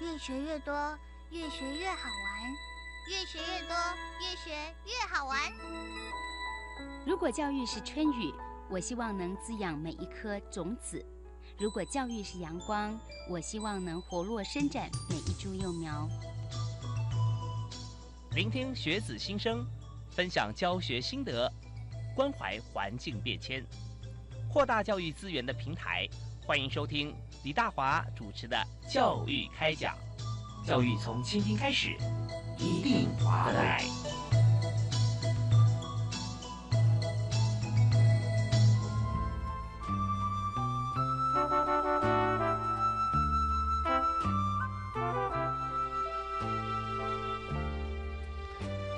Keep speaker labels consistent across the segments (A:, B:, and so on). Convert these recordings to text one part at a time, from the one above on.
A: 越学越多，越学越好玩，越学越多，越学越好玩。
B: 如果教育是春雨，我希望能滋养每一颗种子；如果教育是阳光，我希望能活络伸展每一株幼苗。
C: 聆听学子心声，分享教学心得，关怀环境变迁，扩大教育资源的平台。欢迎收听李大华主持的《教育开讲》，教育从倾听开始，一定华得来。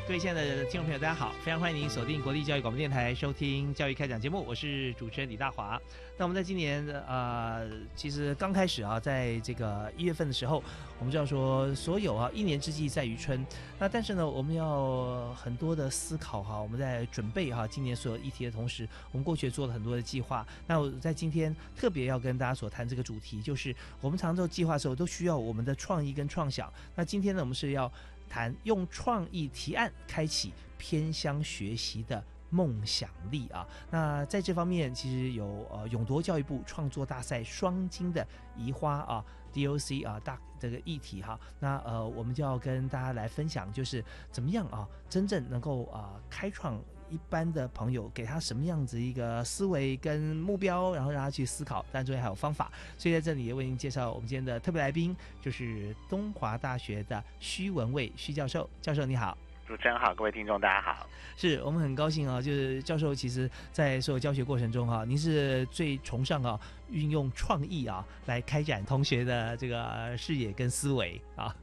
C: 各位亲爱的听众朋友，大家好！非常欢迎您锁定国立教育广播电台收听《教育开讲》节目，我是主持人李大华。那我们在今年呃，其实刚开始啊，在这个一月份的时候，我们知道说，所有啊一年之计在于春。那但是呢，我们要很多的思考哈，我们在准备哈今年所有议题的同时，我们过去也做了很多的计划。那我在今天特别要跟大家所谈这个主题，就是我们常做计划的时候，都需要我们的创意跟创想。那今天呢，我们是要。谈用创意提案开启偏乡学习的梦想力啊！那在这方面，其实有呃勇夺教育部创作大赛双金的移花啊 DOC 啊大这个议题哈。那呃，我们就要跟大家来分享，就是怎么样啊，真正能够啊开创。一般的朋友给他什么样子一个思维跟目标，然后让他去思考，但中间还有方法。所以在这里也为您介绍我们今天的特别来宾，就是东华大学的徐文蔚徐教授。教授你好，
D: 主持人好，各位听众大家好。
C: 是我们很高兴啊，就是教授其实在所有教学过程中哈，您是最崇尚啊运用创意啊来开展同学的这个视野跟思维啊。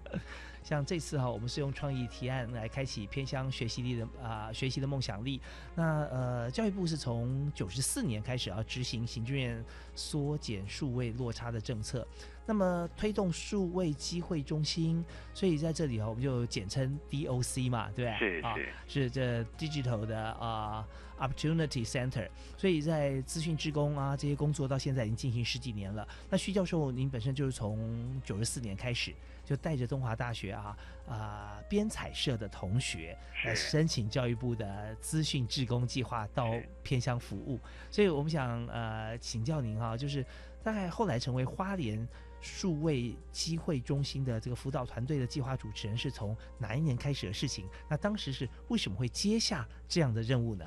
C: 像这次哈，我们是用创意提案来开启偏乡学习力的啊学习的梦想力。那呃，教育部是从九十四年开始啊执行行政院缩减数位落差的政策。那么推动数位机会中心，所以在这里哈，我们就简称 DOC 嘛，对不
D: 对？是是
C: 是这 Digital 的啊 Opportunity Center。所以在资讯职工啊这些工作到现在已经进行十几年了。那徐教授，您本身就是从九十四年开始就带着中华大学啊啊编采社的同学来申请教育部的资讯志工计划到偏乡服务。所以我们想呃请教您哈，就是大概后来成为花莲。数位机会中心的这个辅导团队的计划主持人是从哪一年开始的事情？那当时是为什么会接下这样的任务呢？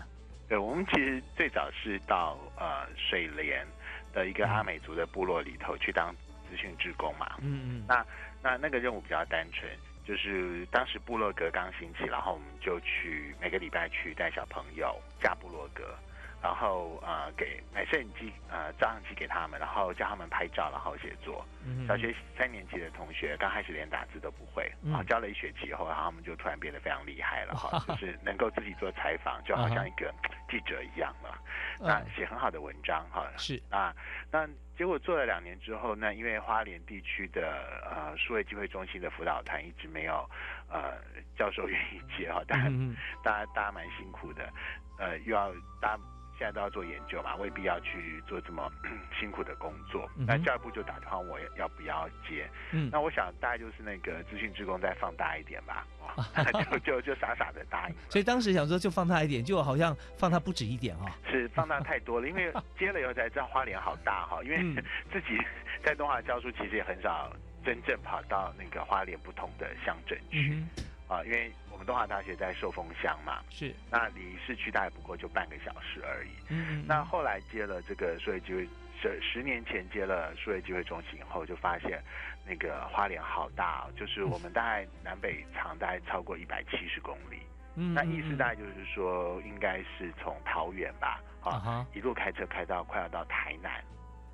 D: 对，我们其实最早是到呃水莲的一个阿美族的部落里头去当资讯职工嘛。嗯嗯。那那那个任务比较单纯，就是当时部落格刚兴起，然后我们就去每个礼拜去带小朋友加部落格。然后呃，给买摄影机呃照相机给他们，然后教他们拍照，然后写作。小学三年级的同学刚开始连打字都不会，啊，教了一学期以后，然后他们就突然变得非常厉害了哈，就是能够自己做采访，就好像一个记者一样了。那写很好的文章哈，
C: 是。
D: 啊，那结果做了两年之后，呢因为花莲地区的呃数位机会中心的辅导团一直没有呃教授愿意接哈，当然大家大家蛮辛苦的，呃，又要大家。现在都要做研究嘛，未必要去做这么 辛苦的工作。那教育部就打电话问我要不要接。嗯，那我想大概就是那个资讯职工再放大一点吧，就就就傻傻的答应。
C: 所以当时想说就放大一点，就好像放大不止一点哈。
D: 是放大太多了，因为接了以后才知道花莲好大哈。因为 自己在东华教书，其实也很少真正跑到那个花莲不同的乡镇去。啊，因为我们东华大学在寿丰乡嘛，
C: 是，
D: 那离市区大概不过就半个小时而已。嗯，那后来接了这个数位机会，十十年前接了数位机会中心以后，就发现那个花莲好大，哦就是我们大概南北长大概超过一百七十公里。嗯，那意思大概就是说，应该是从桃园吧，啊，一路开车开到快要到台南。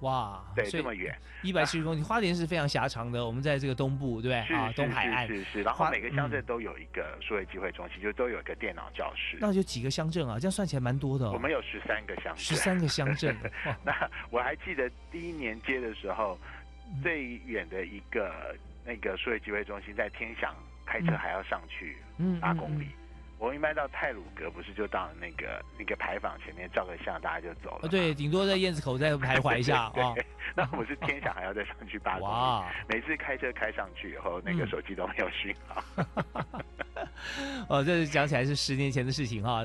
C: 哇，
D: 对，这么远，
C: 一百七十公里，花莲是非常狭长的。我们在这个东部，对不对？啊，东海岸
D: 是是。然后每个乡镇都有一个数位机会中心，就都有一个电脑教室。
C: 那就几个乡镇啊，这样算起来蛮多的。
D: 我们有十三个乡镇，
C: 十三个乡镇。
D: 那我还记得第一年接的时候，最远的一个那个数位机会中心在天祥，开车还要上去八公里。我一般到泰鲁阁，不是就到那个那个牌坊前面照个相，大家就走了。
C: 对，顶多在燕子口再徘徊一下 啊。
D: 那我是天想还要再上去八公里，每次开车开上去以后，那个手机都没有信号。
C: 哦，这是讲起来是十年前的事情哈，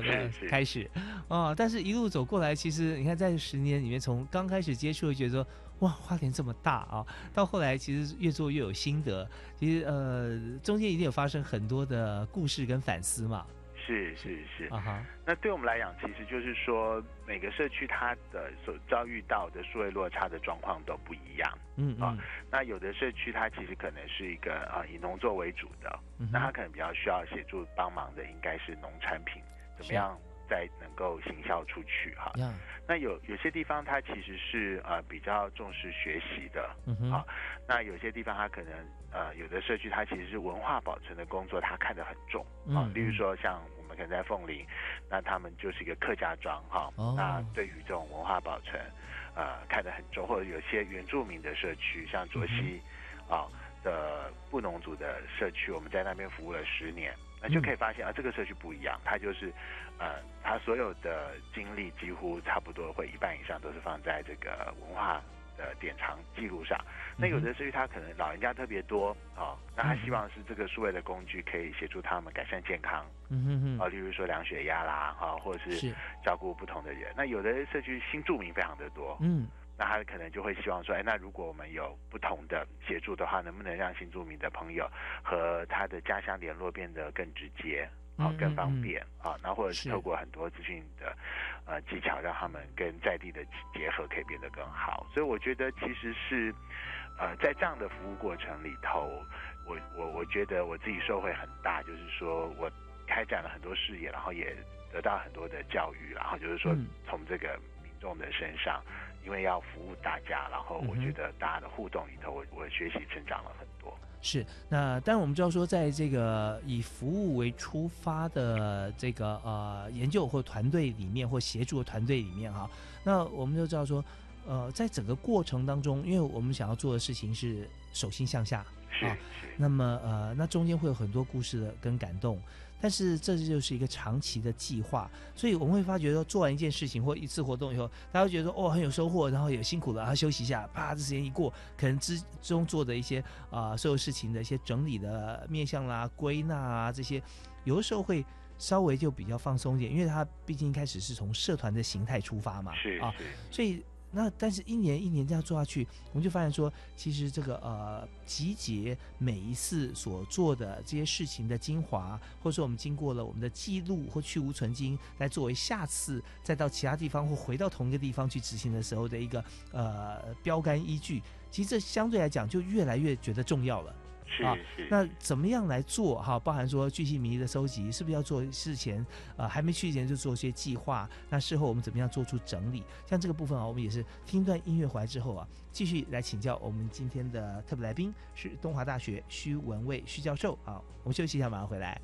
C: 开始哦，但是一路走过来，其实你看在十年里面，从刚开始接触就觉得说，哇，花莲这么大啊，到后来其实越做越有心得，其实呃中间一定有发生很多的故事跟反思嘛。
D: 是是是，那对我们来讲，其实就是说，每个社区它的所遭遇到的数位落差的状况都不一样。嗯啊，那有的社区它其实可能是一个啊以农作为主的，那它可能比较需要协助帮忙的，应该是农产品怎么样再能够行销出去哈。那有有些地方它其实是呃比较重视学习的，啊，那有些地方它可能。呃，有的社区它其实是文化保存的工作，它看得很重啊。例如说，像我们可能在凤林，那他们就是一个客家庄哈。那对于这种文化保存，呃，看得很重。或者有些原住民的社区，像卓溪啊的布农族的社区，我们在那边服务了十年，那就可以发现啊，这个社区不一样，它就是呃，它所有的精力几乎差不多会一半以上都是放在这个文化。的典藏记录上，那有的社区他可能老人家特别多啊，那他希望是这个数位的工具可以协助他们改善健康，嗯哼哼，啊，例如说量血压啦，哈，或者是照顾不同的人。那有的社区新住民非常的多，嗯，那他可能就会希望说，哎，那如果我们有不同的协助的话，能不能让新住民的朋友和他的家乡联络变得更直接？好，更方便啊，那或者是透过很多资讯的呃技巧，让他们跟在地的结合可以变得更好。所以我觉得其实是呃在这样的服务过程里头，我我我觉得我自己收获很大，就是说我开展了很多视野，然后也得到很多的教育，然后就是说从这个民众的身上，因为要服务大家，然后我觉得大家的互动里头，我我学习成长了很多。
C: 是，那当然我们知道说，在这个以服务为出发的这个呃研究或团队里面，或协助的团队里面哈，那我们就知道说，呃，在整个过程当中，因为我们想要做的事情是手心向下啊，那么呃，那中间会有很多故事的跟感动。但是这就是一个长期的计划，所以我们会发觉说，做完一件事情或一次活动以后，大家会觉得哦很有收获，然后也辛苦了，然后休息一下，啪，这时间一过，可能之中做的一些啊所有事情的一些整理的面向啦、归纳啊这些，有的时候会稍微就比较放松一点，因为它毕竟一开始是从社团的形态出发嘛，
D: 是啊，
C: 所以。那但是，一年一年这样做下去，我们就发现说，其实这个呃，集结每一次所做的这些事情的精华，或者说我们经过了我们的记录或去无存经，来作为下次再到其他地方或回到同一个地方去执行的时候的一个呃标杆依据，其实这相对来讲就越来越觉得重要了。
D: 啊，
C: 那怎么样来做哈？包含说巨细迷的收集，是不是要做事前呃还没去前就做些计划？那事后我们怎么样做出整理？像这个部分啊，我们也是听段音乐回来之后啊，继续来请教我们今天的特别来宾是东华大学徐文蔚徐教授啊。我们休息一下，马上回来。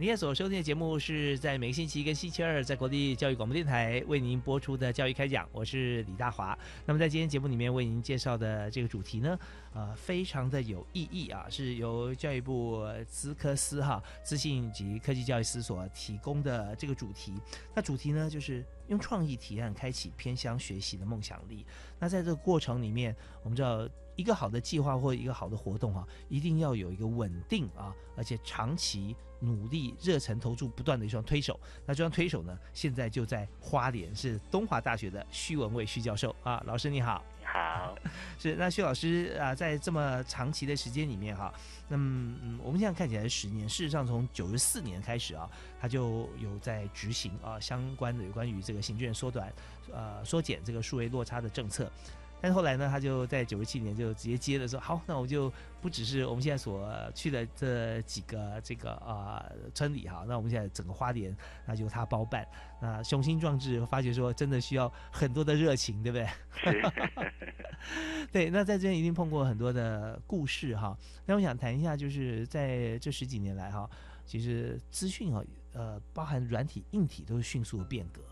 C: 您所收听的节目是在每个星期一跟星期二在国立教育广播电台为您播出的教育开讲，我是李大华。那么在今天节目里面为您介绍的这个主题呢，呃，非常的有意义啊，是由教育部资科司哈资讯及科技教育司所提供的这个主题。那主题呢，就是用创意提案开启偏乡学习的梦想力。那在这个过程里面，我们知道。一个好的计划或一个好的活动啊，一定要有一个稳定啊，而且长期努力、热忱投注不断的一双推手。那这双推手呢，现在就在花莲，是东华大学的徐文蔚徐教授啊，老师你好。
D: 好。
C: 是那薛老师啊，在这么长期的时间里面哈，那么嗯，我们现在看起来是十年，事实上从九十四年开始啊，他就有在执行啊相关的有关于这个行政缩短呃缩减这个数位落差的政策。但是后来呢，他就在九十七年就直接接了说，好，那我就不只是我们现在所去的这几个这个啊村里哈，那我们现在整个花莲那就他包办，那雄心壮志，发觉说真的需要很多的热情，对不对？对，那在这边一定碰过很多的故事哈。那我想谈一下，就是在这十几年来哈，其实资讯啊，呃，包含软体、硬体都是迅速的变革，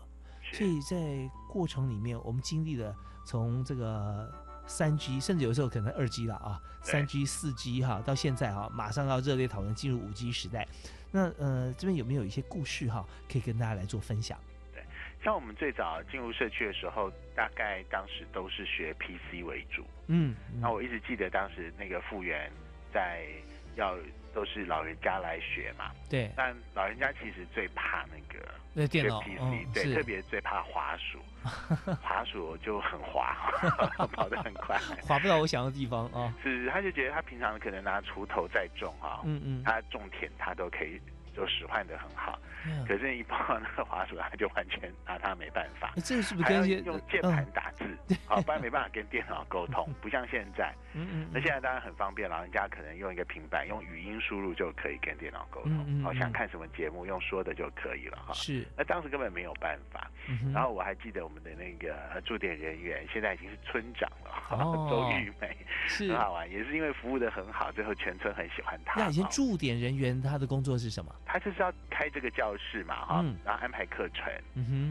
C: 所以在过程里面我们经历了。从这个三 G，甚至有时候可能二 G 了啊，三 G、四 G 哈，到现在哈，马上要热烈讨论进入五 G 时代。那呃，这边有没有一些故事哈，可以跟大家来做分享？
D: 对，像我们最早进入社区的时候，大概当时都是学 PC 为主。嗯，那我一直记得当时那个复原在要。都是老人家来学嘛，
C: 对。
D: 但老人家其实最怕那个
C: 那电脑
D: ，PC，对，特别最怕滑鼠，滑鼠就很滑，跑得很快，
C: 滑不到我想要的地方啊。
D: 是，他就觉得他平常可能拿锄头在种啊，嗯嗯，他种田他都可以。就使唤的很好，可是，一碰到那个滑鼠，他就完全拿他没办法。
C: 这个是不是跟
D: 用键盘打字？好，不然没办法跟电脑沟通。不像现在，嗯嗯，那现在当然很方便，老人家可能用一个平板，用语音输入就可以跟电脑沟通。好，想看什么节目，用说的就可以了哈。
C: 是，
D: 那当时根本没有办法。然后我还记得我们的那个驻点人员，现在已经是村长了，周玉梅，是很好玩，也是因为服务的很好，最后全村很喜欢他。
C: 那以前驻点人员他的工作是什么？
D: 他就是要开这个教室嘛，哈，然后安排课程，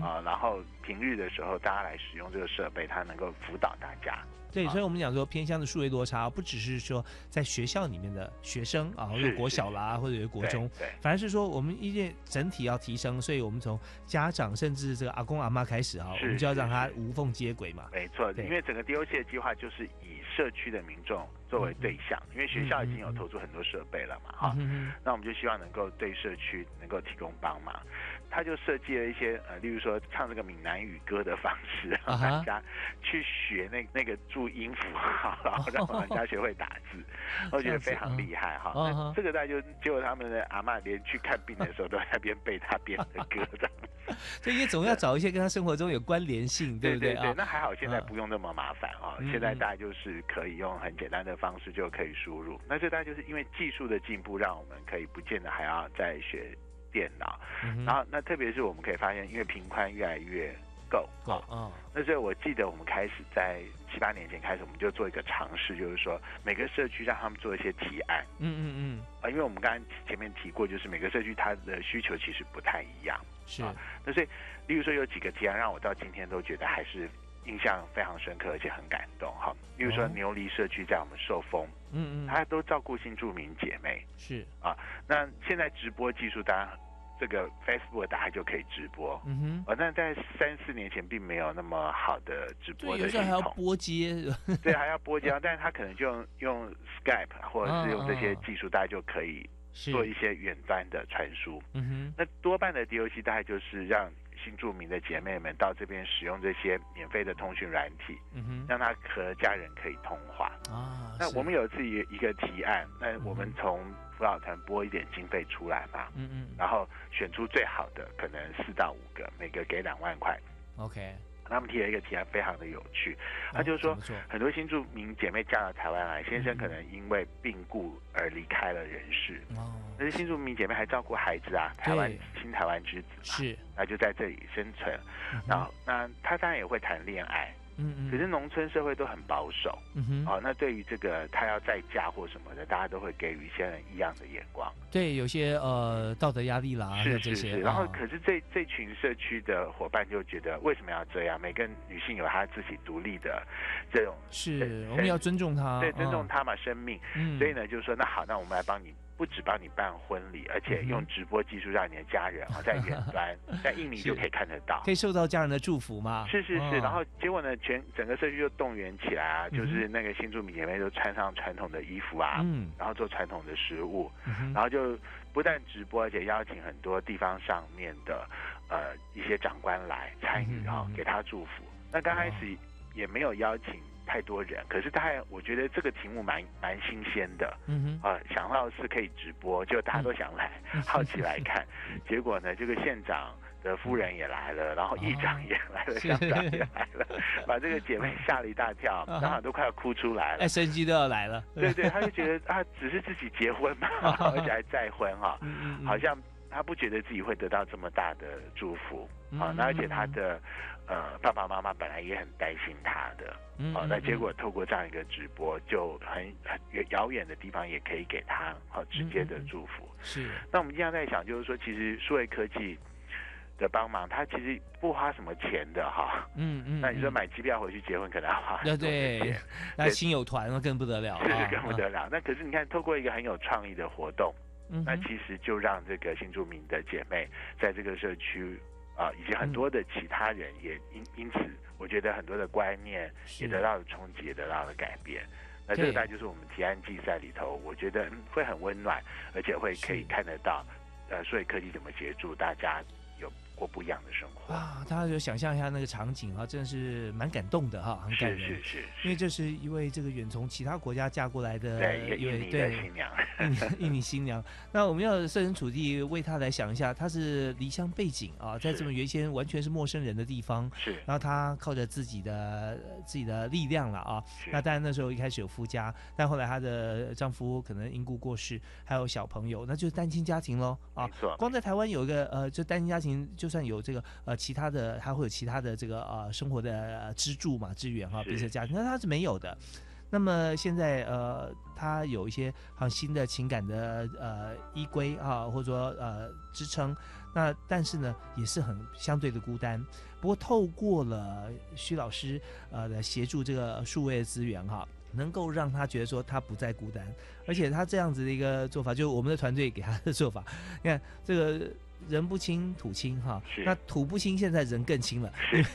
D: 啊，然后平日的时候大家来使用这个设备，它能够辅导大家。
C: 对，所以我们讲说偏向的数位落差，不只是说在学校里面的学生啊，有国小啦，或者有国中，
D: 对，
C: 反而是说我们一件整体要提升，所以我们从家长甚至这个阿公阿妈开始啊，我们就要让他无缝接轨嘛。
D: 没错，因为整个 DOC 的计划就是以社区的民众作为对象，因为学校已经有投出很多设备了嘛，哈，嗯。那我们就希望能够对社区能够提供帮忙。他就设计了一些呃，例如说唱这个闽南语歌的方式，让大家去学那那个注音符号，然后让老人家学会打字，我觉得非常厉害哈。那这个大家就结果他们的阿妈连去看病的时候都在边背他编的歌的。
C: 所以 总要找一些跟他生活中有关联性，对不对
D: 对，那还好，现在不用那么麻烦啊。现在大家就是可以用很简单的方式就可以输入。那这大家就是因为技术的进步，让我们可以不见得还要再学。电脑，然后那特别是我们可以发现，因为频宽越来越够，够，嗯，那所以我记得我们开始在七八年前开始，我们就做一个尝试，就是说每个社区让他们做一些提案，嗯嗯嗯，啊，因为我们刚刚前面提过，就是每个社区它的需求其实不太一样，
C: 是，
D: 那所以，例如说有几个提案，让我到今天都觉得还是。印象非常深刻，而且很感动哈。例如说牛犁社区在我们受封，嗯嗯，他都照顾新住民姐妹，
C: 是
D: 啊。那现在直播技术，当然这个 Facebook 大家就可以直播，嗯哼。啊，那在三四年前并没有那么好的直播的系统，
C: 还要拨接，
D: 对，还要播接，但是他可能就用用 Skype 或者是用这些技术，大家就可以做一些远端的传输，嗯哼。那多半的 DOC 大概就是让。新住民的姐妹们到这边使用这些免费的通讯软体，嗯哼，让他和家人可以通话。啊。那我们有自己一个提案，那我们从辅导团拨一点经费出来嘛，嗯嗯，然后选出最好的，可能四到五个，每个给两万块
C: ，OK。
D: 他们提了一个提案，非常的有趣。他就是说，很多新住民姐妹嫁到台湾来，先生可能因为病故而离开了人世。哦，那些新住民姐妹还照顾孩子啊，台湾新台湾之子
C: 是，
D: 那就在这里生存。然后，那他当然也会谈恋爱。嗯嗯，可是农村社会都很保守，嗯哼，哦，那对于这个他要再嫁或什么的，大家都会给予一些人异样的眼光，
C: 对，有些呃道德压力啦，
D: 是是是，然后可是这这群社区的伙伴就觉得为什么要这样？每个女性有她自己独立的这种，
C: 是我们要尊重她，
D: 对，尊重她嘛，生命，所以呢，就是说那好，那我们来帮你。不止帮你办婚礼，而且用直播技术让你的家人啊 在远端，在印尼就可以看得到，
C: 可以受到家人的祝福吗？
D: 是是是，然后结果呢，全整个社区就动员起来啊，就是那个新住民姐妹就穿上传统的衣服啊，嗯，然后做传统的食物，然后就不但直播，而且邀请很多地方上面的呃一些长官来参与啊，给他祝福。那刚开始也没有邀请。太多人，可是他我觉得这个题目蛮蛮新鲜的，
C: 嗯
D: 哼，啊，想到是可以直播，就大家都想来，好奇来看，结果呢，这个县长的夫人也来了，然后议长也来了，乡长也来了，把这个姐妹吓了一大跳，当场都快要哭出来了，哎，
C: 生机都要来了，
D: 对对，他就觉得啊，只是自己结婚嘛，而且还再婚哈，好像他不觉得自己会得到这么大的祝福啊，那而且他的。呃，爸爸妈妈本来也很担心他的，啊，那结果透过这样一个直播，就很很遥远的地方也可以给他好直接的祝福。
C: 是。
D: 那我们经常在想，就是说，其实数位科技的帮忙，他其实不花什么钱的哈。嗯嗯。那你说买机票回去结婚，可能要花很多钱。
C: 那亲友团那更不得了。
D: 是更不得了。那可是你看，透过一个很有创意的活动，那其实就让这个新住民的姐妹在这个社区。啊，以及很多的其他人也因因此，我觉得很多的观念也得到了冲击，也得到了改变。那这个大概就是我们提案竞赛里头，我觉得会很温暖，而且会可以看得到，呃，所以科技怎么协助大家。过不一样的生活
C: 啊！大家就想象一下那个场景啊，真的是蛮感动的哈，很感人。
D: 是是是，
C: 因为这是一位这个远从其他国家嫁过来的
D: 一位对新娘，
C: 印尼新娘。那我们要设身处地为她来想一下，她是离乡背景啊，在这么原先完全是陌生人的地方，
D: 是。
C: 然后她靠着自己的自己的力量了啊。那当然那时候一开始有夫家，但后来她的丈夫可能因故过世，还有小朋友，那就是单亲家庭喽啊。光在台湾有一个呃，就单亲家庭就。就算有这个呃其他的，他会有其他的这个呃生活的支柱嘛支援哈，比如说家庭，那他是没有的。那么现在呃，他有一些好像新的情感的呃依归啊，或者说呃支撑。那但是呢，也是很相对的孤单。不过透过了徐老师呃的协助，这个数位的资源哈，能够让他觉得说他不再孤单，而且他这样子的一个做法，就我们的团队给他的做法，你看这个。人不清土清哈，那土不清，现在人更清了，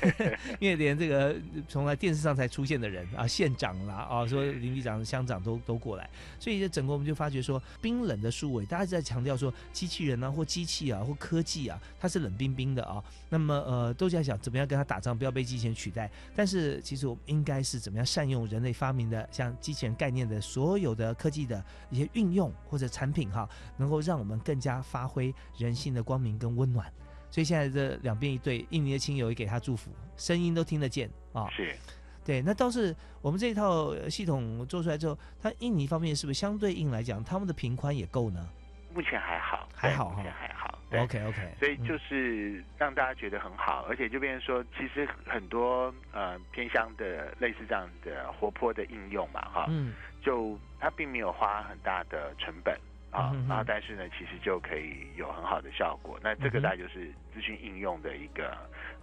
C: 因为连这个从来电视上才出现的人啊，县长啦啊，说林局长、乡长都都过来，所以这整个我们就发觉说，冰冷的数位，大家在强调说机器人啊或机器啊或科技啊，它是冷冰冰的啊，那么呃都在想怎么样跟它打仗，不要被机器人取代。但是其实我们应该是怎么样善用人类发明的像机器人概念的所有的科技的一些运用或者产品哈，能够让我们更加发挥人性的光。明跟温暖，所以现在这两边一对，印尼的亲友也给他祝福，声音都听得见啊。
D: 是，
C: 对，那倒是我们这一套系统做出来之后，它印尼方面是不是相对应来讲，他们的频宽也够呢？
D: 目前还好，
C: 还好
D: 哈，目前还好。
C: OK OK，
D: 所以就是让大家觉得很好，而且就变成说，其实很多呃偏乡的类似这样的活泼的应用嘛，哈，嗯，就它并没有花很大的成本。啊，然后但是呢，其实就可以有很好的效果。那这个大概就是资讯应用的一个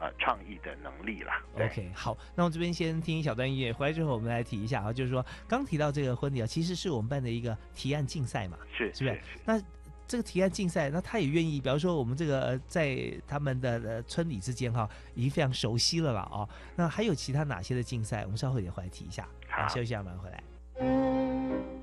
D: 呃创意的能力啦。
C: OK，好，那我这边先听一小段音乐，回来之后我们来提一下啊，就是说刚提到这个婚礼啊，其实是我们办的一个提案竞赛嘛，
D: 是
C: 是不是？那这个提案竞赛，那他也愿意，比方说我们这个在他们的呃村里之间哈，已经非常熟悉了啦哦。那还有其他哪些的竞赛？我们稍后也回来提一下。
D: 好，
C: 休息一下，马上回来。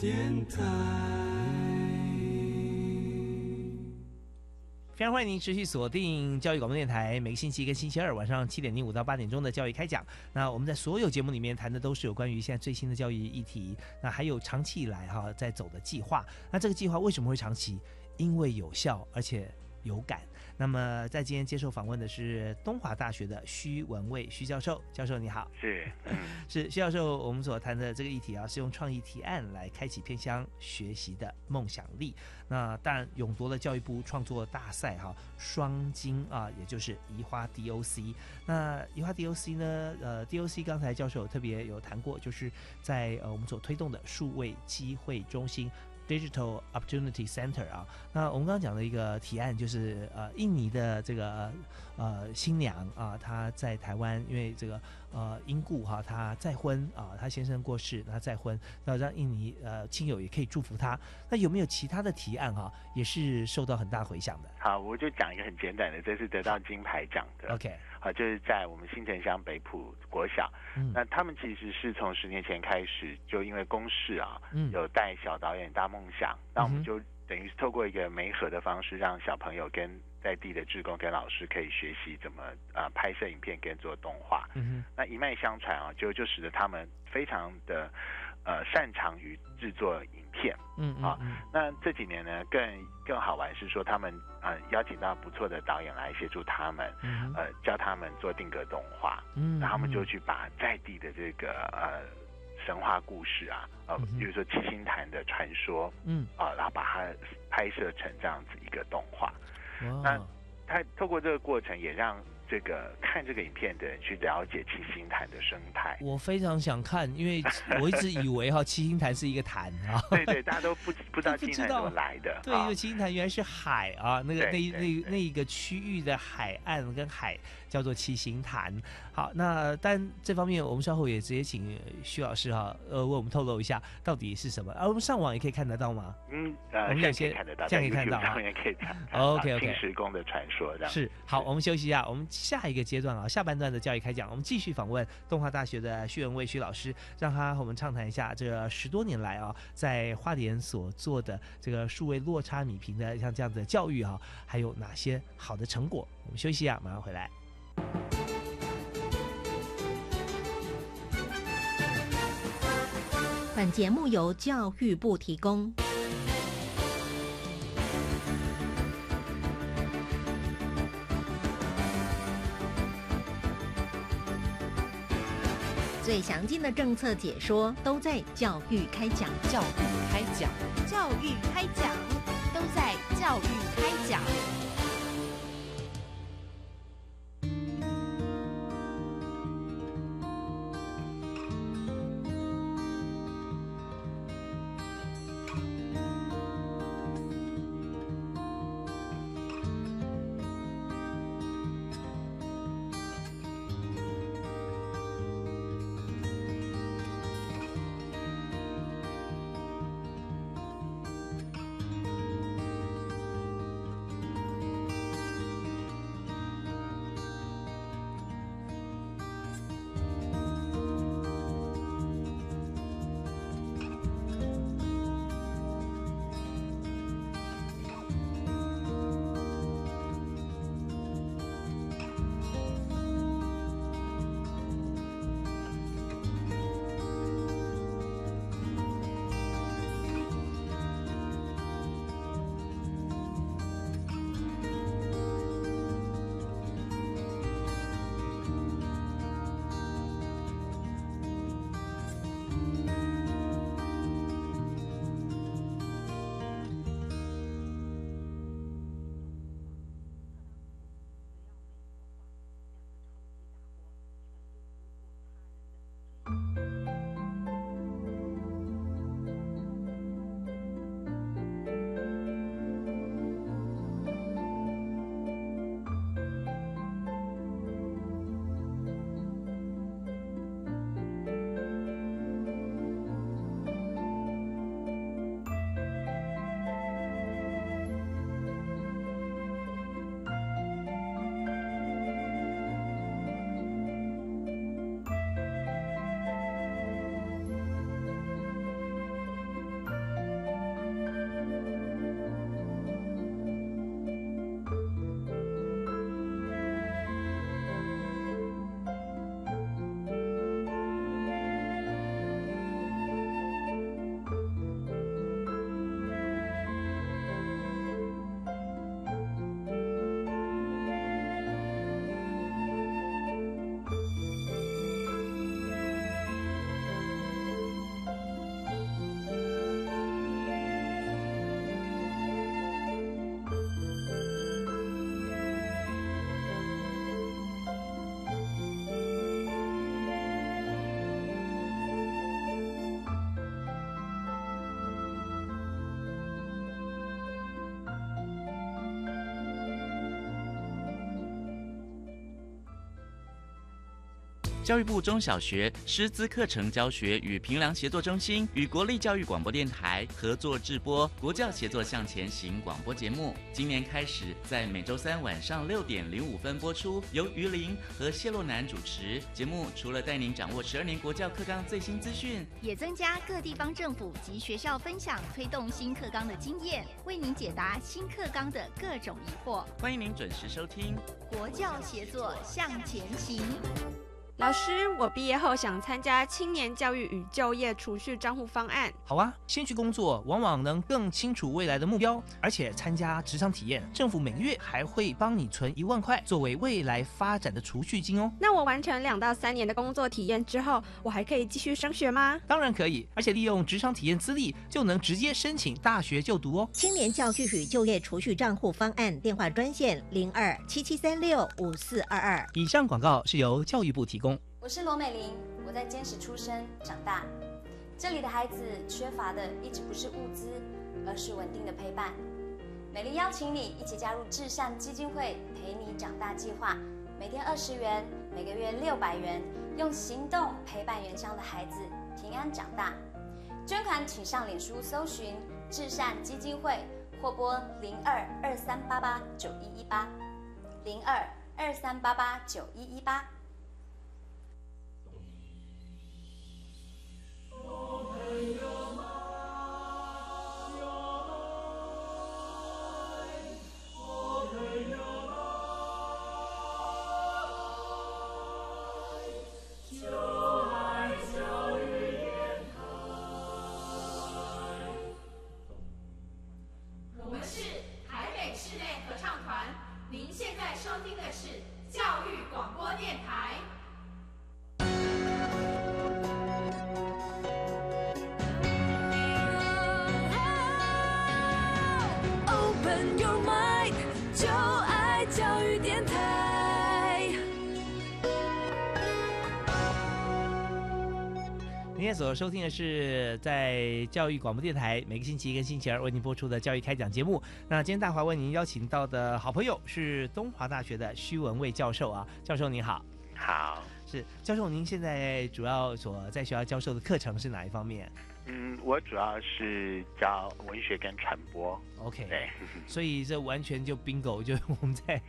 C: 电台非常欢迎您持续锁定教育广播电台，每个星期一跟星期二晚上七点零五到八点钟的教育开讲。那我们在所有节目里面谈的都是有关于现在最新的教育议题，那还有长期以来哈在走的计划。那这个计划为什么会长期？因为有效，而且有感。那么在今天接受访问的是东华大学的徐文蔚徐教授，教授你好，
D: 是
C: 是徐教授，我们所谈的这个议题啊，是用创意提案来开启偏乡学习的梦想力。那当然勇夺了教育部创作大赛哈双金啊，也就是移花 DOC。那移花 DOC 呢，呃，DOC 刚才教授特别有谈过，就是在呃我们所推动的数位机会中心。Digital Opportunity Center 啊，那我们刚刚讲的一个提案就是呃，印尼的这个呃新娘啊，她在台湾，因为这个呃因故哈，她再婚啊，她先生过世，她再婚，那让印尼呃亲友也可以祝福她。那有没有其他的提案哈，也是受到很大回响的？
D: 好，我就讲一个很简短的，这是得到金牌奖的。
C: OK。
D: 好，就是在我们新城乡北埔国小，那他们其实是从十年前开始，就因为公事啊，有带小导演大梦想，那我们就等于是透过一个媒合的方式，让小朋友跟在地的志工跟老师可以学习怎么啊拍摄影片跟做动画，嗯那一脉相传啊，就就使得他们非常的呃擅长于制作影片，嗯啊，那这几年呢更更好玩是说他们。呃，邀请到不错的导演来协助他们，呃，教他们做定格动画，然后他们就去把在地的这个呃神话故事啊，呃，比如说七星潭的传说，嗯，啊，然后把它拍摄成这样子一个动画，那他透过这个过程也让。这个看这个影片的人去了解七星潭的生态，
C: 我非常想看，因为 我一直以为哈七星潭是一个潭啊，
D: 对对，大家都不 不知道七星潭怎么来的，
C: 对，因为七星潭原来是海啊，那个那那那一个区域的海岸跟海。叫做七星潭。好，那但这方面我们稍后也直接请徐老师哈，呃，为我们透露一下到底是什么。啊，我们上网也可以看得到吗？
D: 嗯，呃，我们
C: 两
D: 先看得到，
C: 这样可以看到
D: 啊。可以看。
C: OK OK。
D: 青石宫的传说这样。
C: 是，好，我们休息一下，我们下一个阶段啊，下半段的教育开讲，我们继续访问东华大学的徐文蔚徐老师，让他和我们畅谈一下这十多年来啊，在花莲所做的这个数位落差米平的像这样的教育啊，还有哪些好的成果？我们休息一下，马上回来。
E: 本节目由教育部提供。最详尽的政策解说都在教育开讲，
F: 教育开讲，
A: 教育开讲，
F: 都在教育开讲。
G: 教育部中小学师资课程教学与评量协作中心与国立教育广播电台合作制播《国教协作向前行》广播节目。今年开始在每周三晚上六点零五分播出，由于林和谢洛南主持。节目除了带您掌握十二年国教课纲最新资讯，
F: 也增加各地方政府及学校分享推动新课纲的经验，为您解答新课纲的各种疑惑。
G: 欢迎您准时收听《
F: 国教协作向前行》。
H: 老师，我毕业后想参加青年教育与就业储蓄账户方案。
C: 好啊，先去工作，往往能更清楚未来的目标，而且参加职场体验，政府每个月还会帮你存一万块，作为未来发展的储蓄金哦。
H: 那我完成两到三年的工作体验之后，我还可以继续升学吗？
C: 当然可以，而且利用职场体验资历就能直接申请大学就读哦。
E: 青年教育与就业储蓄账户方案电话专线零二七七三六五四二二。
C: 以上广告是由教育部提供。
I: 我是罗美玲，我在坚实出生长大，这里的孩子缺乏的一直不是物资，而是稳定的陪伴。美玲邀请你一起加入至善基金会陪你长大计划，每天二十元，每个月六百元，用行动陪伴原乡的孩子平安长大。捐款请上脸书搜寻至善基金会，或拨零二二三八八九一一八，零二二三八八九一一八。
C: 所收听的是在教育广播电台每个星期一跟星期二为您播出的教育开讲节目。那今天大华为您邀请到的好朋友是东华大学的徐文蔚教授啊，教授您好。
D: 好，
C: 是教授，您现在主要所在学校教授的课程是哪一方面？
D: 嗯，我主要是教文学跟传播。
C: OK，对，所以这完全就 bingo，就我们在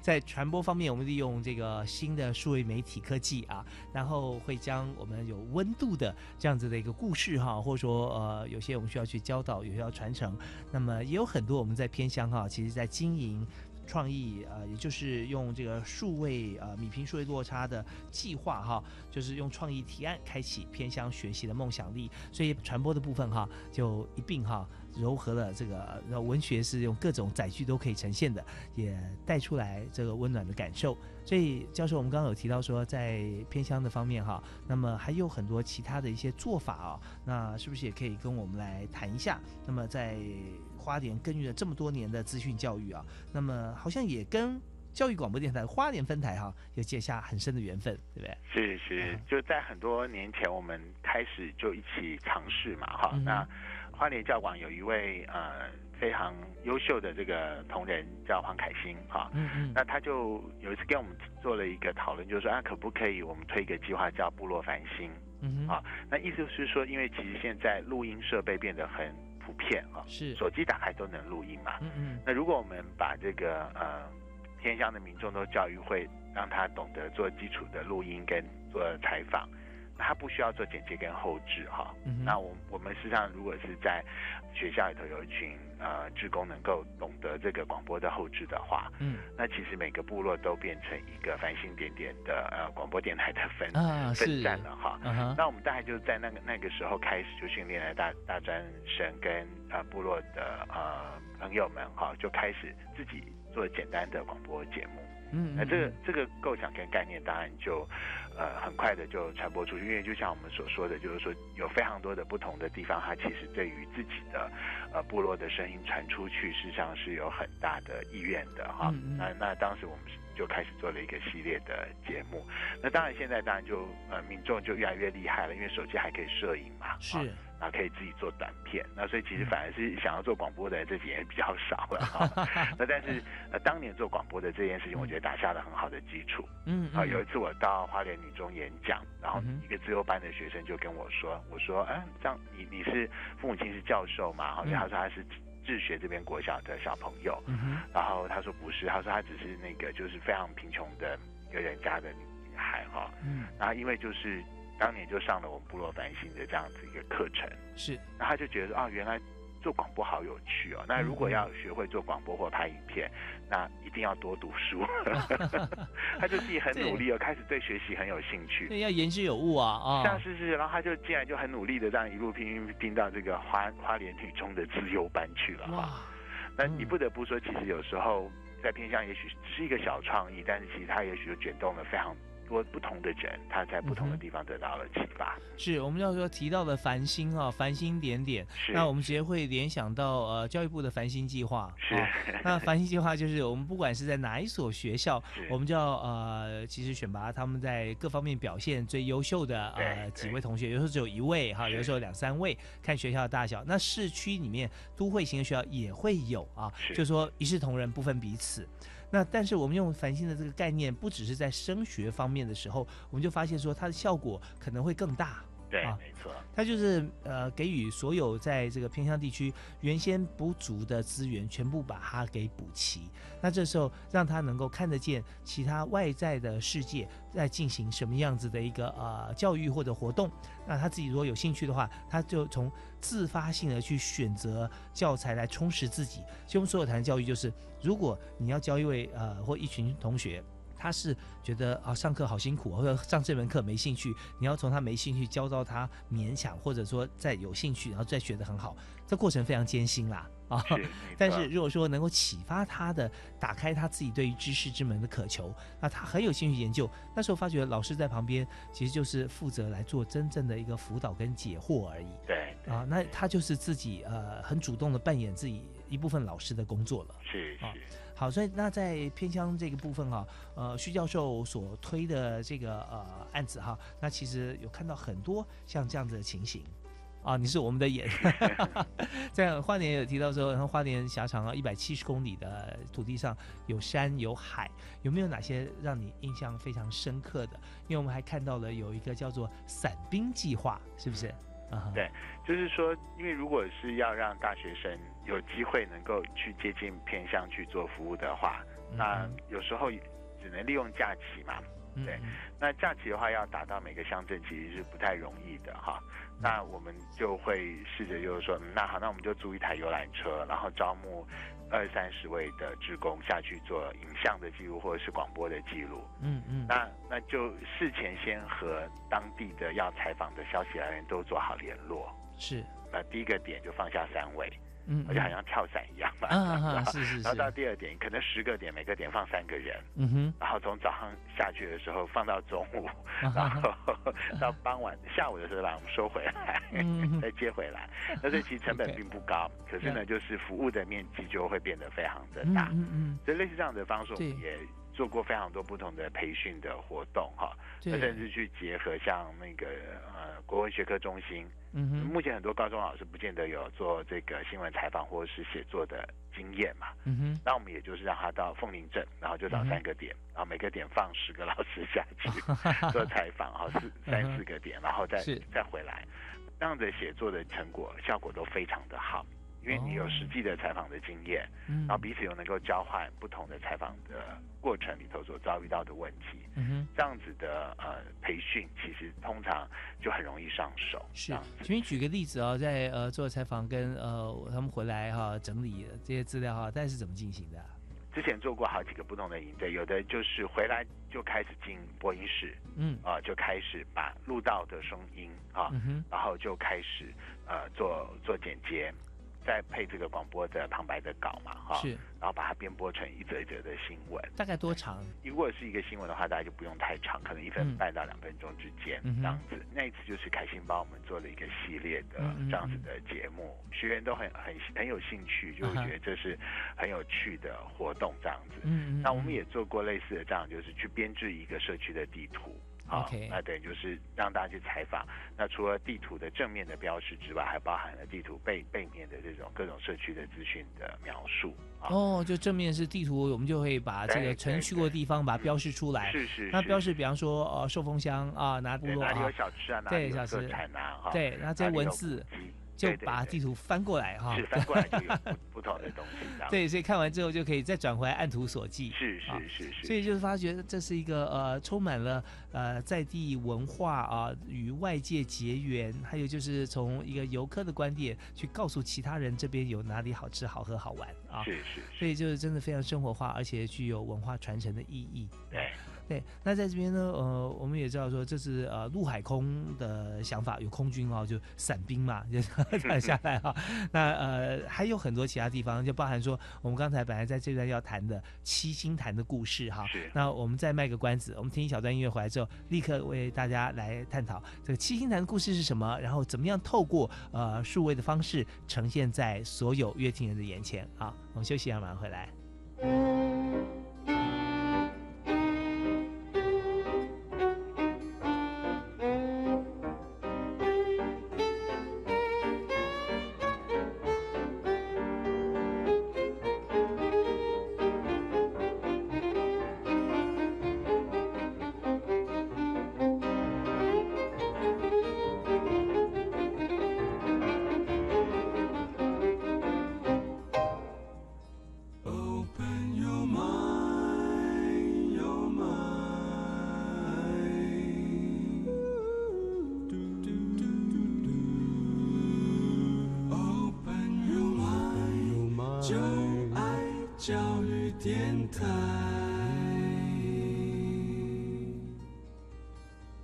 C: 在传播方面，我们利用这个新的数位媒体科技啊，然后会将我们有温度的这样子的一个故事哈，或者说呃，有些我们需要去教导，有些要传承，那么也有很多我们在偏乡哈，其实在经营。创意呃，也就是用这个数位呃米平数位落差的计划哈，就是用创意提案开启偏乡学习的梦想力，所以传播的部分哈就一并哈糅合了这个文学是用各种载具都可以呈现的，也带出来这个温暖的感受。所以教授，我们刚刚有提到说在偏乡的方面哈，那么还有很多其他的一些做法啊，那是不是也可以跟我们来谈一下？那么在花莲耕耘了这么多年的资讯教育啊，那么好像也跟教育广播电台花莲分台哈，有结下很深的缘分，对不对？
D: 是是，就在很多年前，我们开始就一起尝试嘛，哈。那花莲教广有一位呃非常优秀的这个同仁叫黄凯欣，哈，嗯嗯，那他就有一次跟我们做了一个讨论，就是说啊，可不可以我们推一个计划叫部落繁星，嗯啊，那意思是说，因为其实现在录音设备变得很。图片啊，
C: 是
D: 手机打开都能录音嘛？嗯嗯。那如果我们把这个呃偏乡的民众都教育会，让他懂得做基础的录音跟做采访。他不需要做剪接跟后置哈，那我我们实际上如果是在学校里头有一群呃职工能够懂得这个广播的后置的话，嗯，那其实每个部落都变成一个繁星点点的呃广播电台的分分站了哈。那我们大概就是在那个那个时候开始就训练了大大专生跟呃部落的呃朋友们哈，就开始自己做简单的广播节目。嗯，那这个这个构想跟概念当然就。呃，很快的就传播出去，因为就像我们所说的，就是说有非常多的不同的地方，它其实对于自己的呃部落的声音传出去，事实际上是有很大的意愿的哈。那那当时我们就开始做了一个系列的节目。那当然现在当然就呃民众就越来越厉害了，因为手机还可以摄影嘛。
C: 是。
D: 然后可以自己做短片。那所以其实反而是想要做广播的这几年比较少了哈。那但是呃，当年做广播的这件事情，我觉得打下了很好的基础。嗯。啊，有一次我到花莲女中演讲，然后一个自由班的学生就跟我说：“我说，嗯，这样你你是父母亲是教授嘛？好，他说他是。”自学这边国小的小朋友，然后他说不是，他说他只是那个就是非常贫穷的一个人家的女孩哈，嗯，然后因为就是当年就上了我们部落繁星的这样子一个课程，
C: 是，
D: 然后他就觉得啊，原来。做广播好有趣哦！那如果要学会做广播或拍影片，那一定要多读书。他就自己很努力哦，开始对学习很有兴趣。
C: 对，要言之有物啊！啊，
D: 像是是，然后他就竟然就很努力的这样一路拼拼拼到这个花花莲女中的自由班去了哇！那你不得不说，其实有时候在偏向，也许只是一个小创意，但是其实他也许就卷动了非常。多不同的人，他在不同的地方得到了启发。
C: 是我们要说提到的繁星啊，繁星点点。那我们直接会联想到呃教育部的繁星计划。
D: 是。
C: 那繁星计划就是我们不管是在哪一所学校，我们就要呃其实选拔他们在各方面表现最优秀的呃几位同学，有时候只有一位哈，有时候两三位，看学校的大小。那市区里面都会型的学校也会有啊，就说一视同仁，不分彼此。那但是我们用繁星的这个概念，不只是在声学方面的时候，我们就发现说它的效果可能会更大。
D: 对，没错，
C: 它就是呃给予所有在这个偏乡地区原先不足的资源，全部把它给补齐。那这时候让他能够看得见其他外在的世界在进行什么样子的一个呃教育或者活动。那他自己如果有兴趣的话，他就从自发性的去选择教材来充实自己。其实我们所有谈的教育就是。如果你要教一位呃或一群同学，他是觉得啊上课好辛苦，或者上这门课没兴趣，你要从他没兴趣教到他勉强，或者说再有兴趣，然后再学得很好，这过程非常艰辛啦啊。但是如果说能够启发他的，打开他自己对于知识之门的渴求，那他很有兴趣研究。那时候发觉老师在旁边其实就是负责来做真正的一个辅导跟解惑而已。
D: 对
C: 啊，那他就是自己呃很主动的扮演自己。一部分老师的工作了，
D: 是是
C: 好，所以那在偏乡这个部分啊，呃，徐教授所推的这个呃案子哈，那其实有看到很多像这样子的情形啊，你是我们的眼，在花莲有提到说，然后花莲狭长啊一百七十公里的土地上有山有海，有没有哪些让你印象非常深刻的？因为我们还看到了有一个叫做伞兵计划，是不是？
D: 啊对，就是说，因为如果是要让大学生有机会能够去接近偏乡去做服务的话，那有时候只能利用假期嘛。对，那假期的话要打到每个乡镇其实是不太容易的哈。那我们就会试着就是说，那好，那我们就租一台游览车，然后招募。二三十位的职工下去做影像的记录或者是广播的记录，嗯嗯，那那就事前先和当地的要采访的消息来源都做好联络，
C: 是，
D: 那第一个点就放下三位。嗯，而且好像跳伞一样嘛，
C: 是是 是。
D: 然后到第二点，可能十个点，每个点放三个人，嗯哼。然后从早上下去的时候放到中午，然后到傍晚下午的时候把我们收回来，再接回来。那这其实成本并不高，可是呢，就是服务的面积就会变得非常的大。嗯嗯。所以类似这样的方式，我们也做过非常多不同的培训的活动哈，那甚至去结合像那个呃国文学科中心。嗯哼，目前很多高中老师不见得有做这个新闻采访或者是写作的经验嘛。嗯哼，那我们也就是让他到凤林镇，然后就找三个点，然后每个点放十个老师下去 做采访，哈，四三四个点，然后再再回来，这样的写作的成果效果都非常的好。因为你有实际的采访的经验，然后彼此又能够交换不同的采访的过程里头所遭遇到的问题，这样子的呃培训，其实通常就很容易上手。
C: 是，请你举个例子啊，在呃做采访跟呃他们回来哈整理这些资料哈，大概是怎么进行的？
D: 之前做过好几个不同的营队，有的就是回来就开始进播音室，嗯啊就开始把录到的声音啊，然后就开始呃做做剪接。再配这个广播的旁白的稿嘛，哈，
C: 是，
D: 然后把它编播成一则一则的新闻。
C: 大概多长？
D: 如果是一个新闻的话，大概就不用太长，可能一分半到两分钟之间这样子。那一次就是凯欣帮我们做了一个系列的这样子的节目，学员都很很很有兴趣，就觉得这是很有趣的活动这样子。那我们也做过类似的这样，就是去编制一个社区的地图。
C: OK，
D: 那等于就是让大家去采访。那除了地图的正面的标识之外，还包含了地图背背面的这种各种社区的资讯的描述。
C: 哦，就正面是地图，我们就会把这个曾去过的地方把它标示出来。
D: 是是。
C: 那标示，比方说呃寿丰乡啊，哪部落
D: 哪里有小吃啊，哪里有特产啊，
C: 对，然后这些文字。就把地图翻过来哈，
D: 是翻过来就有不不同的东西。
C: 对，所以看完之后就可以再转回来按图索骥。
D: 是是是是。
C: 所以就是发觉这是一个呃充满了呃在地文化啊与外界结缘，还有就是从一个游客的观点去告诉其他人这边有哪里好吃好喝好玩啊。
D: 是是。
C: 所以就是真的非常生活化，而且具有文化传承的意义。
D: 对。
C: 对，那在这边呢，呃，我们也知道说这是呃陆海空的想法，有空军哦，就伞兵嘛，就 这样下来哈。那呃还有很多其他地方，就包含说我们刚才本来在这段要谈的七星潭的故事哈。
D: 是。
C: 那我们再卖个关子，我们听一小段音乐回来之后，立刻为大家来探讨这个七星潭的故事是什么，然后怎么样透过呃数位的方式呈现在所有乐听人的眼前啊。我们休息一下，马上回来。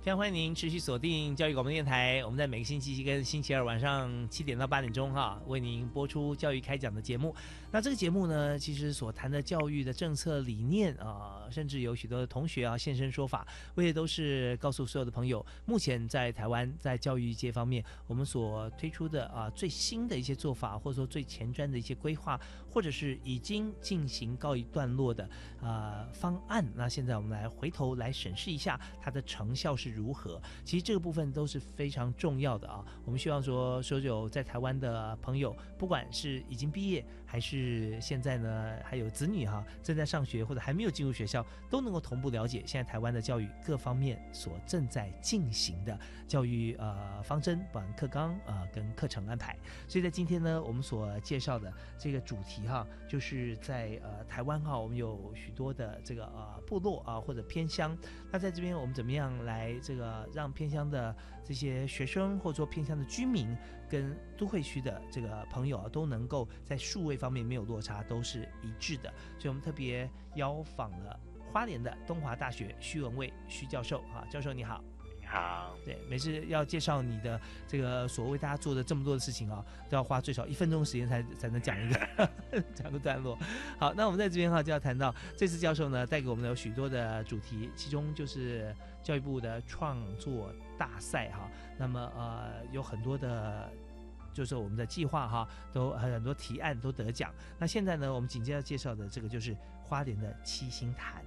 C: 非常欢迎您持续锁定教育广播电台，我们在每个星期一跟星期二晚上七点到八点钟哈，为您播出教育开讲的节目。那这个节目呢，其实所谈的教育的政策理念啊，甚至有许多的同学啊现身说法，为的都是告诉所有的朋友，目前在台湾在教育界方面，我们所推出的啊最新的一些做法，或者说最前瞻的一些规划，或者是已经进行告一段落的啊方案。那现在我们来回头来审视一下它的成效是。如何？其实这个部分都是非常重要的啊！我们希望说，所有在台湾的朋友，不管是已经毕业，还是现在呢，还有子女哈，正在上学或者还没有进入学校，都能够同步了解现在台湾的教育各方面所正在进行的教育呃方针、包含课纲啊跟课程安排。所以在今天呢，我们所介绍的这个主题哈，就是在呃台湾哈，我们有许多的这个呃部落啊或者偏乡，那在这边我们怎么样来？这个让偏乡的这些学生，或者说偏乡的居民，跟都会区的这个朋友啊，都能够在数位方面没有落差，都是一致的。所以我们特别邀访了花莲的东华大学徐文蔚徐教授啊，教授你好。
D: 好，
C: 对，每次要介绍你的这个所为大家做的这么多的事情啊，都要花最少一分钟时间才才能讲一个 讲个段落。好，那我们在这边哈就要谈到这次教授呢带给我们的有许多的主题，其中就是教育部的创作大赛哈。那么呃有很多的，就是我们的计划哈，都很多提案都得奖。那现在呢，我们紧接着介绍的这个就是花莲的七星潭。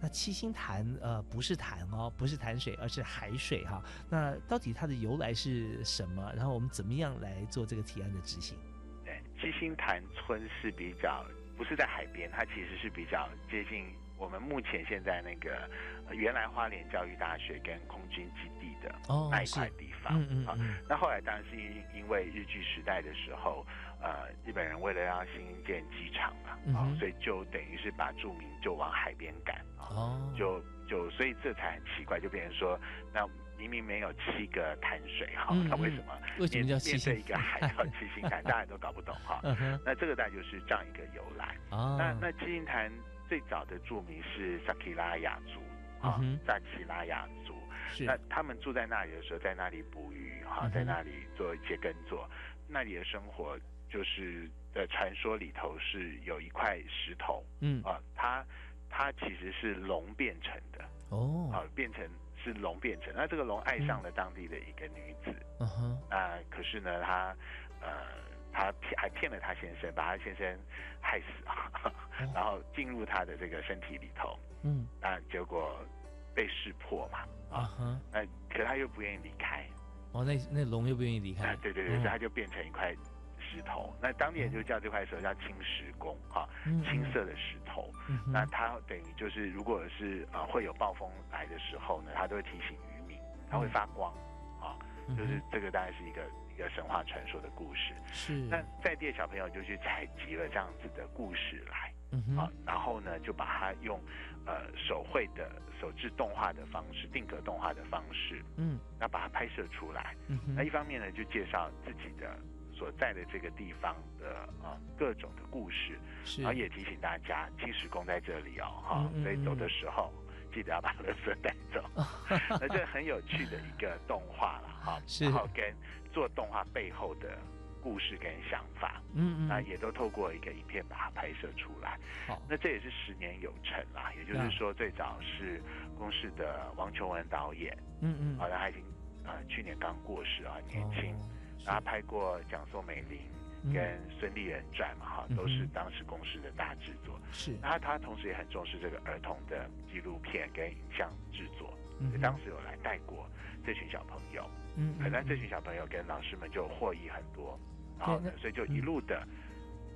C: 那七星潭呃不是潭哦，不是潭水，而是海水哈。那到底它的由来是什么？然后我们怎么样来做这个提案的执行？
D: 对，七星潭村是比较不是在海边，它其实是比较接近我们目前现在那个原来花莲教育大学跟空军基地的那一块地方。
C: 嗯嗯嗯。
D: 那后来当然是因因为日据时代的时候。呃，日本人为了让新建机场嘛，啊，所以就等于是把住民就往海边赶啊，就就所以这才很奇怪，就变成说，那明明没有七个潭水哈，那为什么
C: 为什么叫七星
D: 一个海叫七星潭，大家都搞不懂哈。那这个大概就是这样一个由来。那那七星潭最早的住民是萨奇拉雅族啊，萨奇拉雅族，那他们住在那里的时候，在那里捕鱼哈，在那里做一些耕作，那里的生活。就是的传说里头是有一块石头，
C: 嗯。
D: 啊，它它其实是龙变成的
C: 哦，
D: 啊，变成是龙变成，那这个龙爱上了当地的一个女子，
C: 嗯哼，
D: 那可是呢，他呃，他骗还骗了他先生，把他先生害死啊，然后进入他的这个身体里头，
C: 嗯，
D: 那结果被识破嘛，啊，那可他又不愿意离开，
C: 哦，那那龙又不愿意离开，
D: 对对对，所以他就变成一块石头，那当地人就叫这块石头叫青石公，哈，青色的石头，那它等于就是如果是呃会有暴风来的时候呢，它都会提醒渔民，它会发光，啊，就是这个当然是一个。一个神话传说的故事，
C: 是。
D: 那在地的小朋友就去采集了这样子的故事来，啊，然后呢就把它用呃手绘的手制动画的方式，定格动画的方式，嗯，那把它拍摄出来。那一方面呢就介绍自己的所在的这个地方的啊各种的故事，然后也提醒大家青石宫在这里哦，哈，所以走的时候。记得要把垃圾带走，那这很有趣的一个动画了哈，然后跟做动画背后的故事跟想法，嗯嗯，那也都透过一个影片把它拍摄出来。好，那这也是十年有成啦，也就是说最早是公视的王琼文导演，嗯嗯，好像他已经呃去年刚过世啊，年轻，然后拍过《讲宋美龄》。跟孙立人传嘛，哈，都是当时公司的大制作。
C: 是，
D: 他他同时也很重视这个儿童的纪录片跟影像制作，所以当时有来带过这群小朋友。嗯，可能这群小朋友跟老师们就获益很多，然后呢，所以就一路的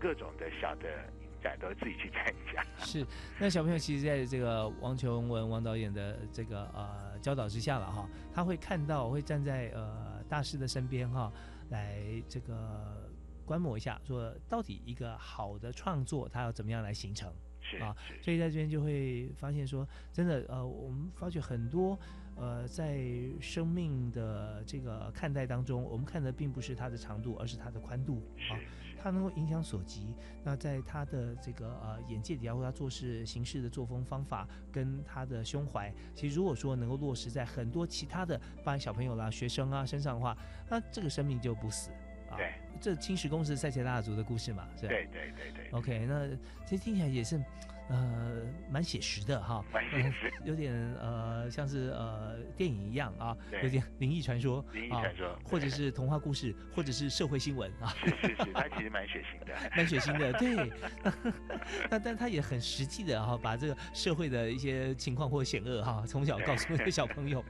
D: 各种的小的影展都自己去参加。
C: 是，那小朋友其实在这个王琼文王导演的这个呃教导之下了哈，他会看到会站在呃大师的身边哈，来这个。观摩一下，说到底一个好的创作，它要怎么样来形成
D: 啊？
C: 所以在这边就会发现说，真的呃，我们发觉很多呃，在生命的这个看待当中，我们看的并不是它的长度，而是它的宽度啊。它能够影响所及。那在他的这个呃眼界底下，或他做事行事的作风方法，跟他的胸怀，其实如果说能够落实在很多其他的班小朋友啦、学生啊身上的话，那这个生命就不死。
D: 对，
C: 这青石公是塞切拉族的故事嘛？
D: 是对对对对。
C: OK，那其实听起来也是，呃，蛮写实的哈，
D: 蛮写实，
C: 有点呃，像是呃电影一样啊，有点灵异传说，
D: 灵异传说，
C: 或者是童话故事，或者是社会新闻
D: 啊。是是是，它其实蛮血腥的，
C: 蛮血腥的，对。那 但他也很实际的哈，把这个社会的一些情况或险恶哈，从小告诉那个小朋友。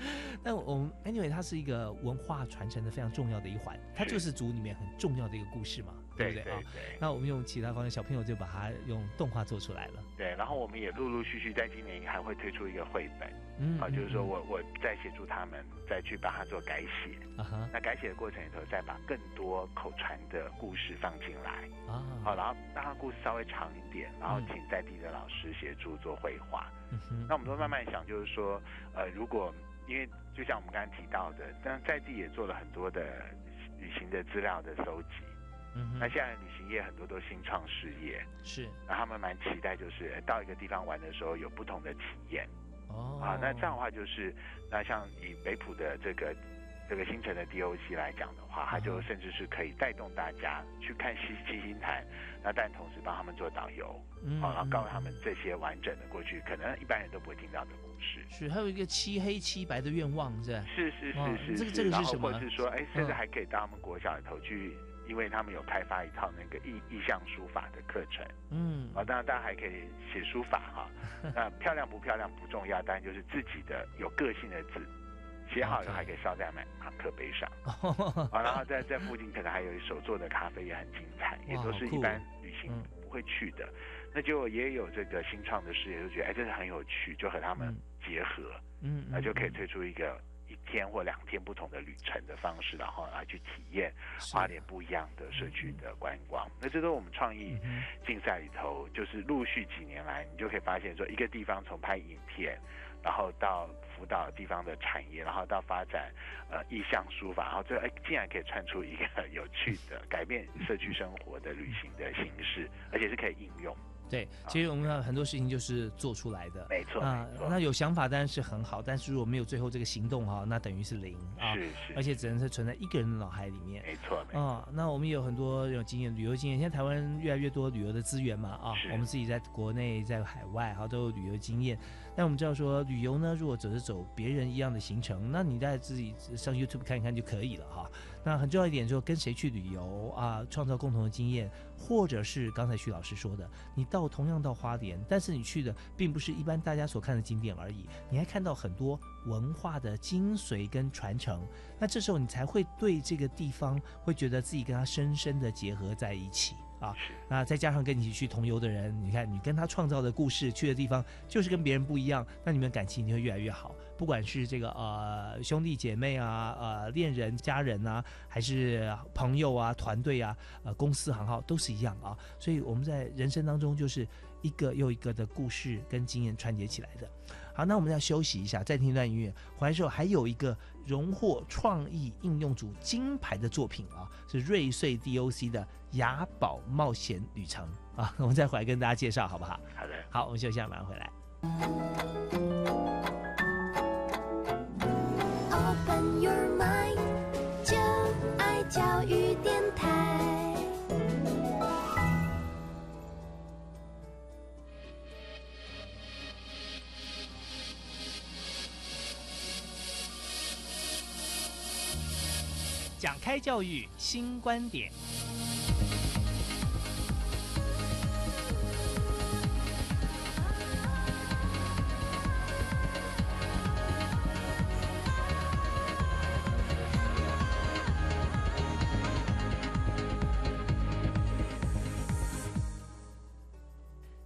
C: 但我们 anyway，它是一个文化传承的非常重要的一环，它就是族里面很重要的一个故事嘛，对不对？啊？那我们用其他方面，小朋友就把它用动画做出来了。
D: 对，然后我们也陆陆续续在今年还会推出一个绘本，嗯，啊，就是说我我在协助他们再去把它做改写，啊哈，那改写的过程里头再把更多口传的故事放进来，啊，好，然后让它故事稍微长一点，然后请在地的老师协助做绘画，嗯哼，那我们都慢慢想，就是说，呃，如果因为就像我们刚刚提到的，但在地也做了很多的旅行的资料的收集。嗯，那现在旅行业很多都新创事业，
C: 是，
D: 那他们蛮期待，就是到一个地方玩的时候有不同的体验。哦，啊，那这样的话就是，那像以北浦的这个这个新城的 DOC 来讲的话，它就甚至是可以带动大家去看西七星潭，那但同时帮他们做导游，好，然后告诉他们这些完整的过去，可能一般人都不会听到的。是
C: 是，还有一个漆黑漆白的愿望，是
D: 是是是是，
C: 这个这个是什么？
D: 或者是说，哎，甚至还可以到他们国小里头去，因为他们有开发一套那个意意象书法的课程。嗯，啊，当然大家还可以写书法哈。那漂亮不漂亮不重要，当然就是自己的有个性的字，写好了还可以烧在马马克杯上。啊，然后在在附近可能还有手做的咖啡也很精彩，也都是一般旅行不会去的。那就也有这个新创的事业，就觉得哎，这是很有趣，就和他们。结合，嗯，那就可以推出一个一天或两天不同的旅程的方式，然后来去体验花莲不一样的社区的观光。那这都我们创意竞赛里头，就是陆续几年来，你就可以发现说，一个地方从拍影片，然后到辅导地方的产业，然后到发展呃意向书法，然后最后哎，竟然可以串出一个有趣的改变社区生活的旅行的形式，而且是可以应用。
C: 对，其实我们很多事情就是做出来的，
D: 没错啊。
C: 那有想法当然是很好，但是如果没有最后这个行动哈，那等于是零
D: 啊。是
C: 是，而且只能是存在一个人的脑海里面。
D: 没错，
C: 啊，那我们有很多有经验，旅游经验。现在台湾越来越多旅游的资源嘛啊，我们自己在国内在海外哈都有旅游经验。但我们知道说，旅游呢，如果只是走别人一样的行程，那你在自己上 YouTube 看一看就可以了哈。那很重要一点，就是跟谁去旅游啊，创造共同的经验，或者是刚才徐老师说的，你到同样到花莲，但是你去的并不是一般大家所看的景点而已，你还看到很多文化的精髓跟传承。那这时候你才会对这个地方会觉得自己跟他深深的结合在一起。啊，那再加上跟你一起去同游的人，你看你跟他创造的故事，去的地方就是跟别人不一样，那你们感情就会越来越好。不管是这个呃兄弟姐妹啊，呃恋人、家人啊，还是朋友啊、团队啊，呃公司行号都是一样啊。所以我们在人生当中就是一个又一个的故事跟经验串接起来的。好，那我们要休息一下，再听一段音乐。回来之后还有一个荣获创意应用组金牌的作品啊，是瑞穗 DOC 的雅宝冒险旅程啊，我们再回来跟大家介绍好不好？
D: 好的，
C: 好，我们休息一下，马上回来。Open your mind，就爱教育电讲开教育新观点。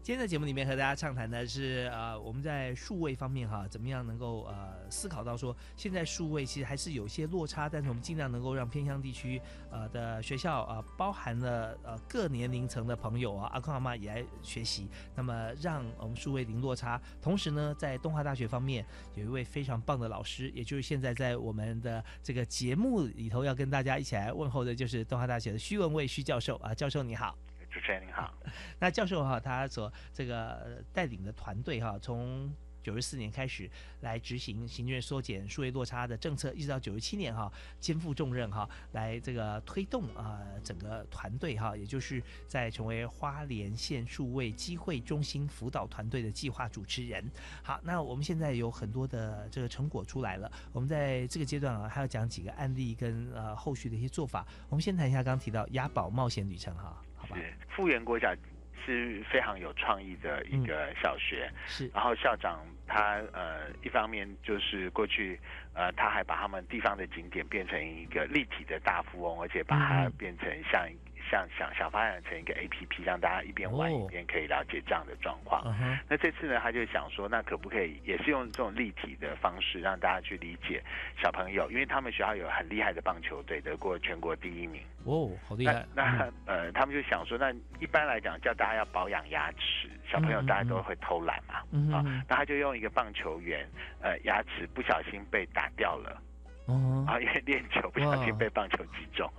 C: 今天的节目里面和大家畅谈的是，呃，我们在数位方面哈，怎么样能够呃思考到说，现在数位其实还是有些落差，但是我们尽量能够让偏乡地区呃的学校啊，包含了呃各年龄层的朋友啊，阿公阿妈也来学习，那么让我们数位零落差。同时呢，在东华大学方面有一位非常棒的老师，也就是现在在我们的这个节目里头要跟大家一起来问候的，就是东华大学的徐文蔚徐教授啊，教授你好。
D: 主持人您好，
C: 那教授哈，他所这个带领的团队哈，从九十四年开始来执行行政缩减数位落差的政策，一直到九十七年哈，肩负重任哈，来这个推动啊整个团队哈，也就是在成为花莲县数位机会中心辅导团队的计划主持人。好，那我们现在有很多的这个成果出来了，我们在这个阶段啊，还要讲几个案例跟呃后续的一些做法。我们先谈一下刚刚提到押宝冒险旅程哈。
D: 是复原国小是非常有创意的一个小学，
C: 是。
D: 然后校长他呃一方面就是过去呃他还把他们地方的景点变成一个立体的大富翁，而且把它变成像。像想想想发展成一个 A P P，让大家一边玩一边可以了解这样的状况。那这次呢，他就想说，那可不可以也是用这种立体的方式，让大家去理解小朋友？因为他们学校有很厉害的棒球队，得过全国第一名。
C: 哦，好厉害！
D: 那呃，他们就想说，那一般来讲，叫大家要保养牙齿，小朋友大家都会偷懒嘛。啊，那他就用一个棒球员，呃，牙齿不小心被打掉了。哦，啊，因为练球不小心被棒球击中，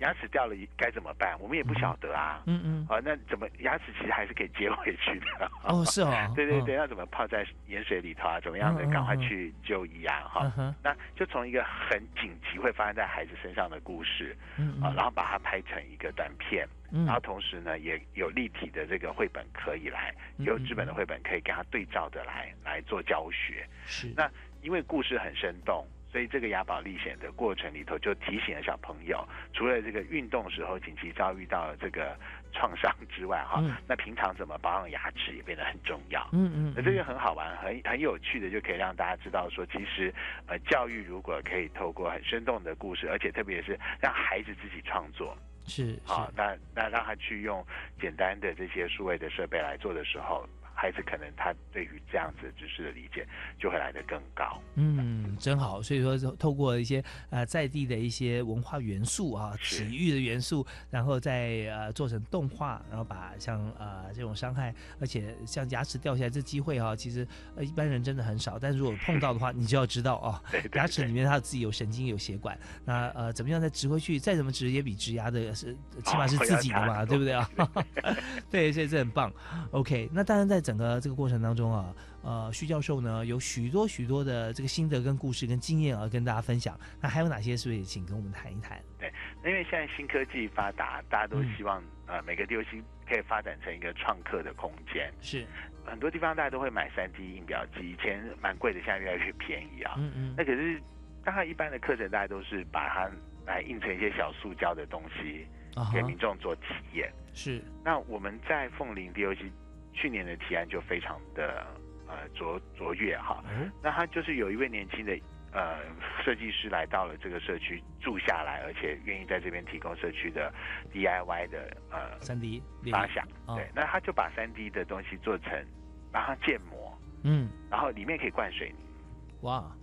D: 牙齿掉了该怎么办？我们也不晓得啊。嗯嗯。啊，那怎么牙齿其实还是可以接回去的？
C: 哦，是哦。
D: 对对对，那怎么泡在盐水里头啊？怎么样的？赶快去就医啊！哈。那就从一个很紧急会发生在孩子身上的故事，啊，然后把它拍成一个短片，然后同时呢也有立体的这个绘本可以来，有纸本的绘本可以跟他对照的来来做教学。
C: 是。
D: 那因为故事很生动。所以这个雅宝历险的过程里头，就提醒了小朋友，除了这个运动时候紧急遭遇到这个创伤之外，哈，那平常怎么保养牙齿也变得很重要。嗯嗯，那这个很好玩，很很有趣的，就可以让大家知道说，其实呃，教育如果可以透过很生动的故事，而且特别是让孩子自己创作，
C: 是
D: 好，那那让他去用简单的这些数位的设备来做的时候。孩子可能他对于这样子知识的理解就会来得更高。
C: 嗯，真好。所以说，透过一些呃在地的一些文化元素啊，体育的元素，然后再呃做成动画，然后把像呃这种伤害，而且像牙齿掉下来这机会啊，其实呃一般人真的很少。但是如果碰到的话，你就要知道哦，牙齿里面它自己有神经有血管，那呃怎么样再植回去？再怎么植也比植牙的是起码是自己的嘛，对不对啊？对，所以这很棒。OK，那当然在。整个这个过程当中啊，呃，徐教授呢有许多许多的这个心得跟故事跟经验啊，跟大家分享。那还有哪些？是不是也请跟我们谈一谈？
D: 对，因为现在新科技发达，大家都希望呃每个地方可以发展成一个创客的空间。
C: 是，
D: 很多地方大家都会买三 D 印表机，以前蛮贵的，现在越来越便宜啊。嗯嗯。那可是，当然一般的课程大家都是把它来印成一些小塑胶的东西，给民众做体验。
C: 是。
D: 那我们在凤林 DOC 去年的提案就非常的呃卓卓越哈。那他就是有一位年轻的。呃，设计师来到了这个社区住下来，而且愿意在这边提供社区的 DIY 的呃
C: 三 D
D: 发想。对，那他就把三 D 的东西做成，把它建模，
C: 嗯，
D: 然后里面可以灌水泥。
C: 哇！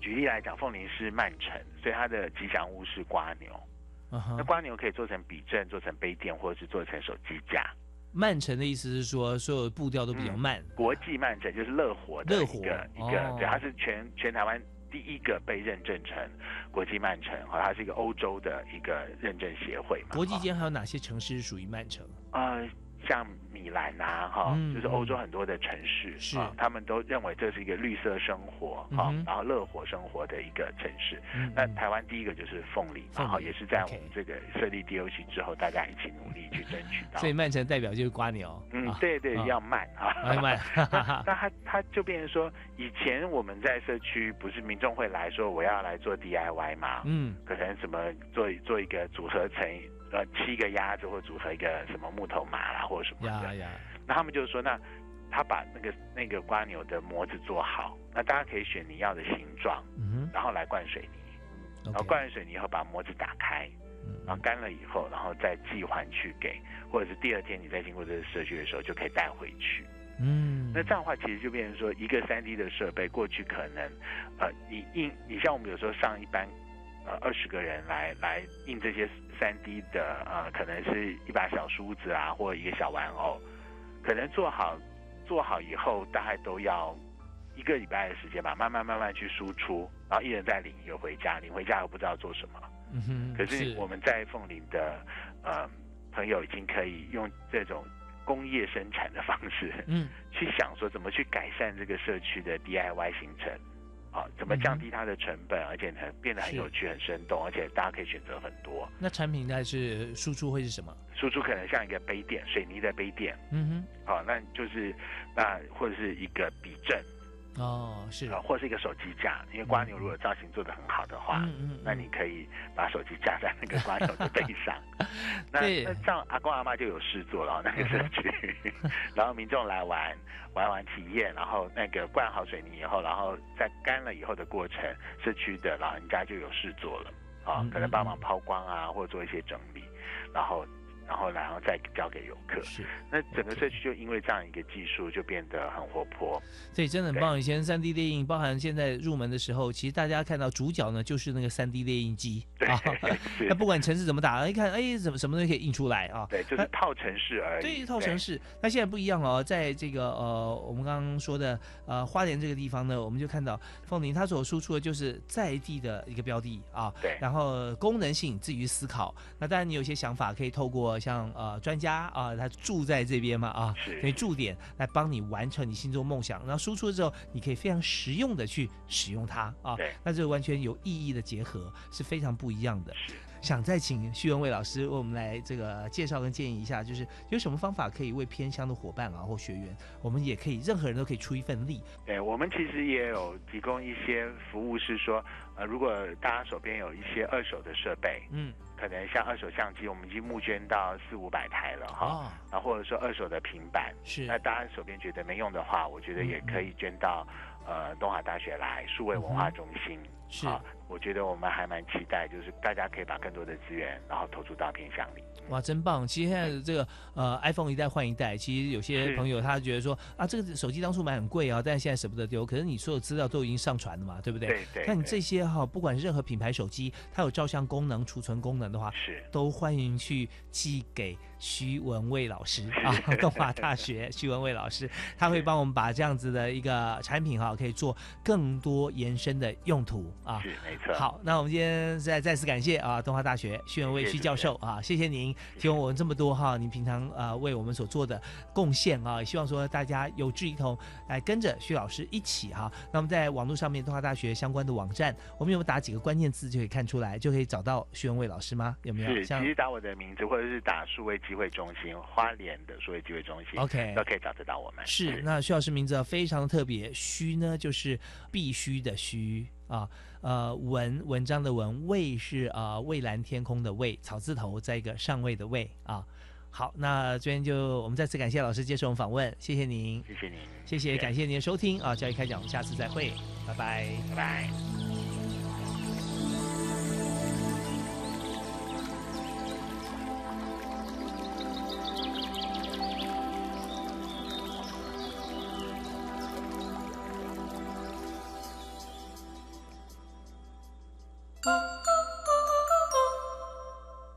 D: 举例来讲，凤林是曼城，所以它的吉祥物是瓜牛。那瓜牛可以做成笔阵，做成杯垫，或者是做成手机架。
C: 曼城的意思是说，所有步调都比较慢。
D: 国际曼城就是乐活的一个一个，对，它是全全台湾。第一个被认证成国际曼城，哈，它是一个欧洲的一个认证协会嘛。
C: 国际间还有哪些城市属于曼城？
D: 啊。像米兰啊，哈，就是欧洲很多的城市，
C: 是
D: 他们都认为这是一个绿色生活，哈，然后乐活生活的一个城市。那台湾第一个就是凤梨，然后也是在我们这个设立 DOC 之后，大家一起努力去争取到。
C: 所以曼城代表就是瓜牛，
D: 嗯，对对，要慢啊，
C: 慢。
D: 那他他就变成说，以前我们在社区不是民众会来说我要来做 DIY 吗？嗯，可能什么做做一个组合成。呃，七个鸭子或组合一个什么木头马啦，或者什么的。那他们就是说，那他把那个那个瓜牛的模子做好，那大家可以选你要的形状，然后来灌水泥，然后灌完水泥以后把模子打开，然后干了以后，然后再寄还去给，或者是第二天你再经过这个社区的时候就可以带回去。
C: 嗯，
D: 那这样的话其实就变成说，一个三 D 的设备过去可能，呃，你印，你像我们有时候上一般。呃，二十个人来来印这些三 D 的，呃，可能是一把小梳子啊，或一个小玩偶，可能做好做好以后，大概都要一个礼拜的时间吧，慢慢慢慢去输出，然后一人再领一个回家，领回家又不知道做什么。
C: 嗯哼。
D: 可是我们在凤林的呃朋友已经可以用这种工业生产的方式，嗯，去想说怎么去改善这个社区的 DIY 行程。啊，怎么降低它的成本，而且很变得很有趣、很生动，而且大家可以选择很多。
C: 那产品它是输出会是什么？
D: 输出可能像一个杯垫，水泥的杯垫。
C: 嗯哼。
D: 好，那就是那或者是一个笔阵。
C: 哦，是。
D: 啊，或是一个手机架，因为瓜牛如果造型做得很好的话，嗯嗯，那你可以把手机架在那个瓜牛的背上。那那这样阿公阿妈就有事做了，那个社区，然后民众来玩玩完体验，然后那个灌好水泥以后，然后在干了以后的过程，社区的老人家就有事做了，啊，可能帮忙抛光啊，或者做一些整理，然后。然后，然后再交给游客。
C: 是，
D: 那整个社区就因为这样一个技术，就变得很活泼。
C: 所以真的很棒。以前三 D 电影，包含现在入门的时候，其实大家看到主角呢，就是那个三 D 电影机
D: 啊。
C: 那不管城市怎么打，一看，哎，怎么什么东西可以印出来啊？
D: 对，就是套城市而已。
C: 对，套城市。那现在不一样哦，在这个呃，我们刚刚说的呃花莲这个地方呢，我们就看到凤林它所输出的就是在地的一个标的啊。
D: 对。
C: 然后功能性自于思考。那当然你有些想法可以透过像呃专家啊，他住在这边嘛啊，可以驻点来帮你完成你心中梦想。然后输出之后，你可以非常实用的去使用它啊。
D: 对，
C: 那这个完全有意义的结合是非常不一样的。想再请徐文蔚老师为我们来这个介绍跟建议一下，就是有什么方法可以为偏乡的伙伴啊或学员，我们也可以任何人都可以出一份力。
D: 对，我们其实也有提供一些服务，是说呃，如果大家手边有一些二手的设备，
C: 嗯。
D: 可能像二手相机，我们已经募捐到四五百台了哈，然后或者说二手的平板，
C: 是。
D: 那大家手边觉得没用的话，我觉得也可以捐到呃东华大学来数位文化中心，
C: 是。
D: 我觉得我们还蛮期待，就是大家可以把更多的资源，然后投注到偏向里。
C: 哇，真棒！其实现在这个呃，iPhone 一代换一代，其实有些朋友他觉得说啊，这个手机当初买很贵啊，但是现在舍不得丢。可是你所有资料都已经上传了嘛，对不对？
D: 对对。
C: 那你这些哈，不管是任何品牌手机，它有照相功能、储存功能的话，
D: 是
C: 都欢迎去寄给徐文蔚老师啊，东华大学 徐文蔚老师，他会帮我们把这样子的一个产品哈，可以做更多延伸的用途啊。
D: 是没错。
C: 好，那我们今天再再次感谢啊，东华大学徐文蔚徐教授啊，谢谢您提供我们这么多哈，您平常呃为我们所做的贡献啊，也希望说大家有志一同来跟着徐老师一起哈。那么在网络上面，东华大学相关的网站，我们有没有打几个关键字就可以看出来，就可以找到徐文蔚老师吗？有没有？
D: 是，其实打我的名字，或者是打数位机会中心花莲的数位机会中心
C: ，OK，
D: 都可以找得到我们。
C: 是，那徐老师名字非常的特别，虚呢就是必须的虚。啊，呃，文文章的文，蔚是啊蔚蓝天空的蔚，草字头再一个上位的位啊。好，那这边就我们再次感谢老师接受我们访问，谢谢您，
D: 谢谢您，
C: 谢谢，感谢您的收听啊，教育开讲，我们下次再会，拜拜，
D: 拜拜。